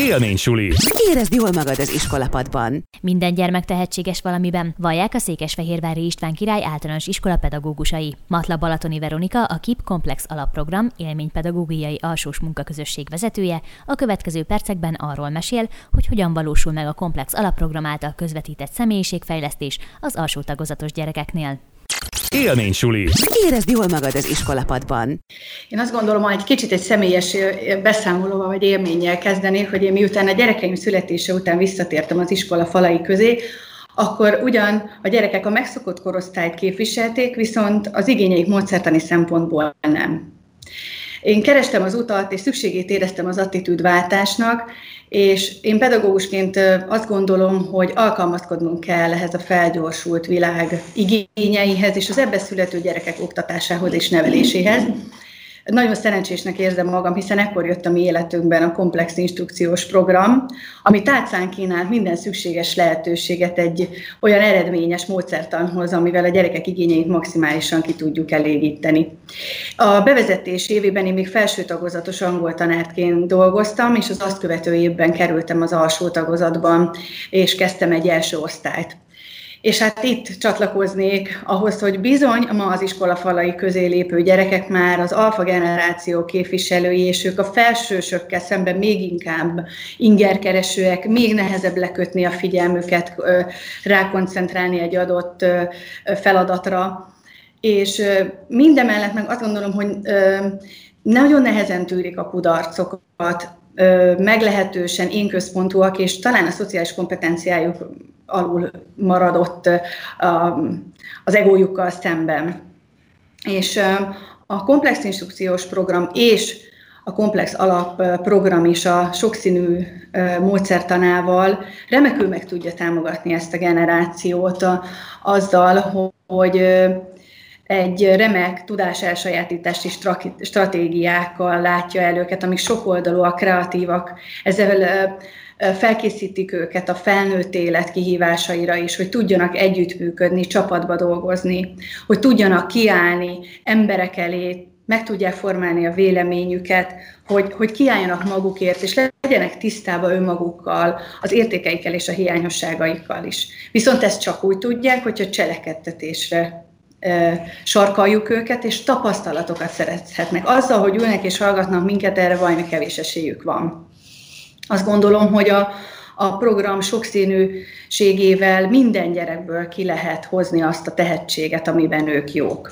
Élménysuli. Érezd jól magad az iskolapadban. Minden gyermek tehetséges valamiben, vallják a Székesfehérvári István király általános iskola pedagógusai. Matla Balatoni Veronika, a KIP Komplex alapprogram élménypedagógiai alsós munkaközösség vezetője, a következő percekben arról mesél, hogy hogyan valósul meg a Komplex alapprogram által közvetített személyiségfejlesztés az alsó tagozatos gyerekeknél. Élménysuli. Érezd jól magad az iskolapadban. Én azt gondolom, hogy egy kicsit egy személyes beszámolóval vagy élménnyel kezdenék, hogy én miután a gyerekeim születése után visszatértem az iskola falai közé, akkor ugyan a gyerekek a megszokott korosztályt képviselték, viszont az igényeik módszertani szempontból nem. Én kerestem az utat, és szükségét éreztem az attitűdváltásnak, és én pedagógusként azt gondolom, hogy alkalmazkodnunk kell ehhez a felgyorsult világ igényeihez, és az ebbe születő gyerekek oktatásához és neveléséhez. Nagyon szerencsésnek érzem magam, hiszen ekkor jött a mi életünkben a komplex instrukciós program, ami tárcán kínált minden szükséges lehetőséget egy olyan eredményes módszertanhoz, amivel a gyerekek igényeit maximálisan ki tudjuk elégíteni. A bevezetés évében én még felső tagozatos angol tanárként dolgoztam, és az azt követő évben kerültem az alsó tagozatban, és kezdtem egy első osztályt. És hát itt csatlakoznék ahhoz, hogy bizony ma az iskola falai közé lépő gyerekek már az alfa generáció képviselői, és ők a felsősökkel szemben még inkább ingerkeresőek, még nehezebb lekötni a figyelmüket, rákoncentrálni egy adott feladatra. És mindemellett meg azt gondolom, hogy nagyon nehezen tűrik a kudarcokat, meglehetősen én központúak, és talán a szociális kompetenciájuk alul maradott az egójukkal szemben. És a komplex instrukciós program és a komplex alapprogram is a sokszínű módszertanával remekül meg tudja támogatni ezt a generációt azzal, hogy egy remek tudáselsajátítási stratégiákkal látja el őket, amik sokoldalúak, kreatívak. Ezzel felkészítik őket a felnőtt élet kihívásaira is, hogy tudjanak együttműködni, csapatba dolgozni, hogy tudjanak kiállni emberek elé, meg tudják formálni a véleményüket, hogy, hogy kiálljanak magukért, és legyenek tisztában önmagukkal, az értékeikkel és a hiányosságaikkal is. Viszont ezt csak úgy tudják, hogyha cselekedtetésre sarkaljuk őket, és tapasztalatokat szerezhetnek. Azzal, hogy ülnek és hallgatnak minket, erre valami kevés esélyük van. Azt gondolom, hogy a, a program sokszínűségével minden gyerekből ki lehet hozni azt a tehetséget, amiben ők jók.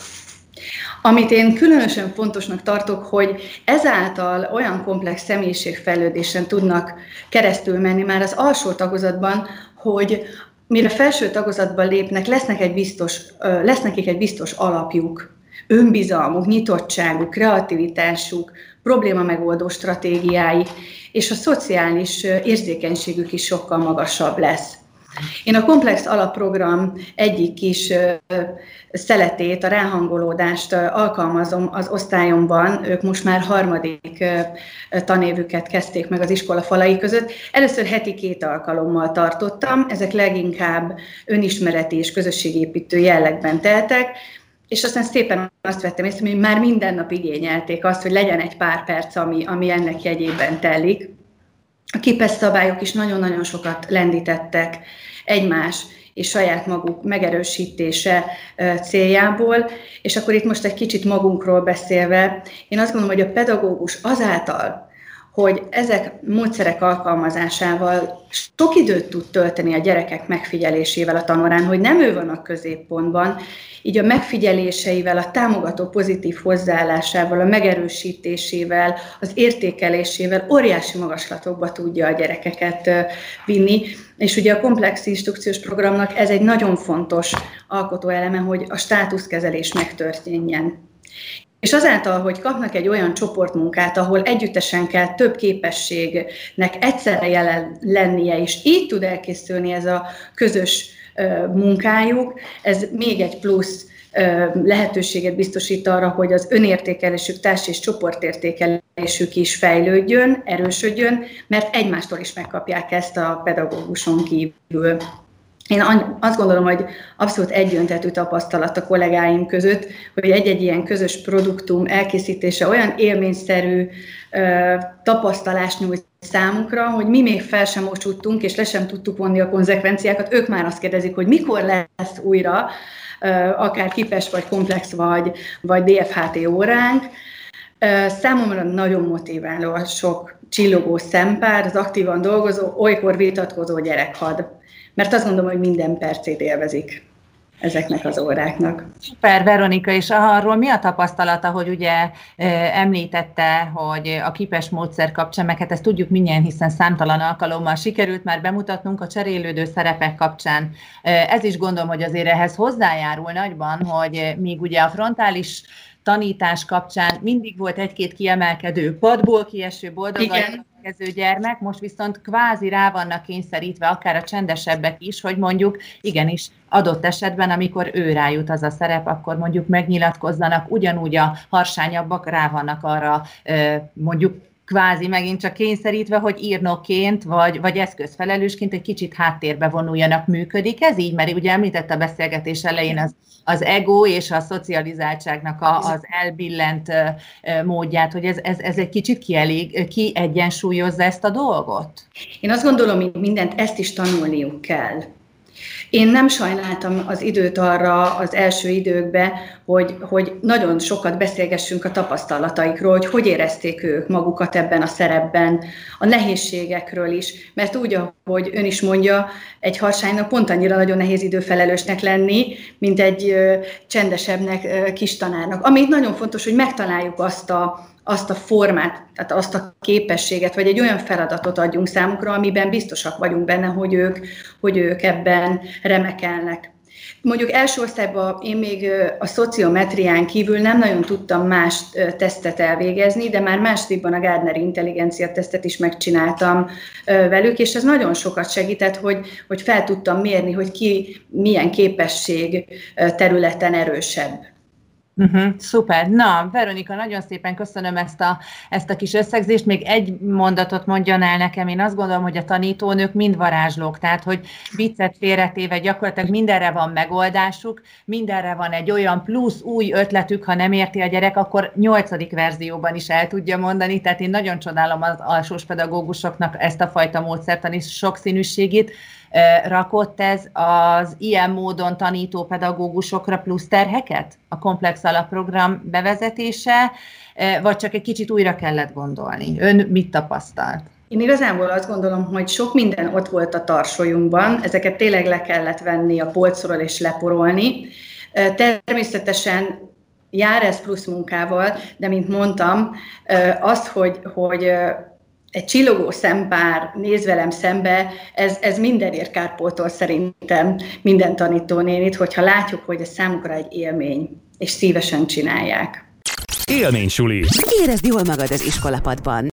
Amit én különösen fontosnak tartok, hogy ezáltal olyan komplex személyiségfejlődésen tudnak keresztül menni már az alsó tagozatban, hogy mire felső tagozatban lépnek, lesznek egy biztos, lesz nekik egy biztos alapjuk, önbizalmuk, nyitottságuk, kreativitásuk, probléma megoldó stratégiái, és a szociális érzékenységük is sokkal magasabb lesz. Én a komplex alapprogram egyik kis szeletét, a ráhangolódást alkalmazom az osztályomban. Ők most már harmadik tanévüket kezdték meg az iskola falai között. Először heti két alkalommal tartottam, ezek leginkább önismereti és közösségépítő jellegben teltek, és aztán szépen azt vettem észre, hogy már minden nap igényelték azt, hogy legyen egy pár perc, ami, ami ennek jegyében telik. A képes szabályok is nagyon-nagyon sokat lendítettek egymás és saját maguk megerősítése céljából. És akkor itt most egy kicsit magunkról beszélve, én azt gondolom, hogy a pedagógus azáltal, hogy ezek módszerek alkalmazásával sok időt tud tölteni a gyerekek megfigyelésével a tanórán, hogy nem ő van a középpontban, így a megfigyeléseivel, a támogató pozitív hozzáállásával, a megerősítésével, az értékelésével óriási magaslatokba tudja a gyerekeket vinni. És ugye a komplex instrukciós programnak ez egy nagyon fontos alkotóeleme, hogy a státuszkezelés megtörténjen. És azáltal, hogy kapnak egy olyan csoportmunkát, ahol együttesen kell több képességnek egyszerre jelen lennie, és így tud elkészülni ez a közös munkájuk, ez még egy plusz lehetőséget biztosít arra, hogy az önértékelésük, társ és csoportértékelésük is fejlődjön, erősödjön, mert egymástól is megkapják ezt a pedagóguson kívül. Én azt gondolom, hogy abszolút egyöntetű tapasztalat a kollégáim között, hogy egy-egy ilyen közös produktum elkészítése olyan élményszerű tapasztalást nyújt számukra, hogy mi még fel sem mocsuttunk, és le sem tudtuk vonni a konzekvenciákat, ők már azt kérdezik, hogy mikor lesz újra akár kipes, vagy komplex, vagy, vagy DFHT óránk. Számomra nagyon motiváló a sok csillogó szempár, az aktívan dolgozó, olykor vitatkozó gyerekhad. Mert azt gondolom, hogy minden percét élvezik ezeknek az óráknak. Szuper, Veronika, és arról mi a tapasztalata, hogy ugye említette, hogy a kipes módszer kapcsán, meg hát ezt tudjuk mindjárt, hiszen számtalan alkalommal sikerült már bemutatnunk a cserélődő szerepek kapcsán. Ez is gondolom, hogy azért ehhez hozzájárul nagyban, hogy míg ugye a frontális tanítás kapcsán mindig volt egy-két kiemelkedő padból kieső boldogan következő gyermek, most viszont kvázi rá vannak kényszerítve, akár a csendesebbek is, hogy mondjuk igenis adott esetben, amikor ő rájut az a szerep, akkor mondjuk megnyilatkozzanak, ugyanúgy a harsányabbak rá vannak arra mondjuk kvázi megint csak kényszerítve, hogy írnokként vagy, vagy eszközfelelősként egy kicsit háttérbe vonuljanak, működik. Ez így, mert ugye említette a beszélgetés elején az, az ego és a szocializáltságnak a, az elbillent módját, hogy ez, ez, ez egy kicsit kielég, kiegyensúlyozza ezt a dolgot? Én azt gondolom, hogy mindent ezt is tanulniuk kell. Én nem sajnáltam az időt arra az első időkben, hogy, hogy nagyon sokat beszélgessünk a tapasztalataikról, hogy hogy érezték ők magukat ebben a szerepben, a nehézségekről is, mert úgy, ahogy ön is mondja, egy harsánynak pont annyira nagyon nehéz időfelelősnek lenni, mint egy csendesebbnek, kis tanárnak. Amit nagyon fontos, hogy megtaláljuk azt a, azt a formát, tehát azt a képességet, vagy egy olyan feladatot adjunk számukra, amiben biztosak vagyunk benne, hogy ők, hogy ők ebben remekelnek. Mondjuk első osztályban én még a szociometrián kívül nem nagyon tudtam más tesztet elvégezni, de már másodikban a Gardner intelligencia tesztet is megcsináltam velük, és ez nagyon sokat segített, hogy, hogy fel tudtam mérni, hogy ki milyen képesség területen erősebb. Uh-huh, szuper. Na, Veronika, nagyon szépen köszönöm ezt a, ezt a kis összegzést. Még egy mondatot mondjon el nekem. Én azt gondolom, hogy a tanítónők mind varázslók, tehát hogy viccet félretéve gyakorlatilag mindenre van megoldásuk, mindenre van egy olyan plusz új ötletük, ha nem érti a gyerek, akkor nyolcadik verzióban is el tudja mondani. Tehát én nagyon csodálom az alsós pedagógusoknak ezt a fajta módszertani sokszínűségét rakott ez az ilyen módon tanító pedagógusokra plusz terheket? A komplex alapprogram bevezetése, vagy csak egy kicsit újra kellett gondolni? Ön mit tapasztalt? Én igazából azt gondolom, hogy sok minden ott volt a tarsolyunkban, ezeket tényleg le kellett venni a polcról és leporolni. Természetesen jár ez plusz munkával, de mint mondtam, azt, hogy, hogy egy csillogó szempár néz velem szembe, ez, ez mindenért kárpótol szerintem minden tanítónénit, hogyha látjuk, hogy ez számukra egy élmény, és szívesen csinálják. Élmény suli. Érezd jól magad az iskolapadban.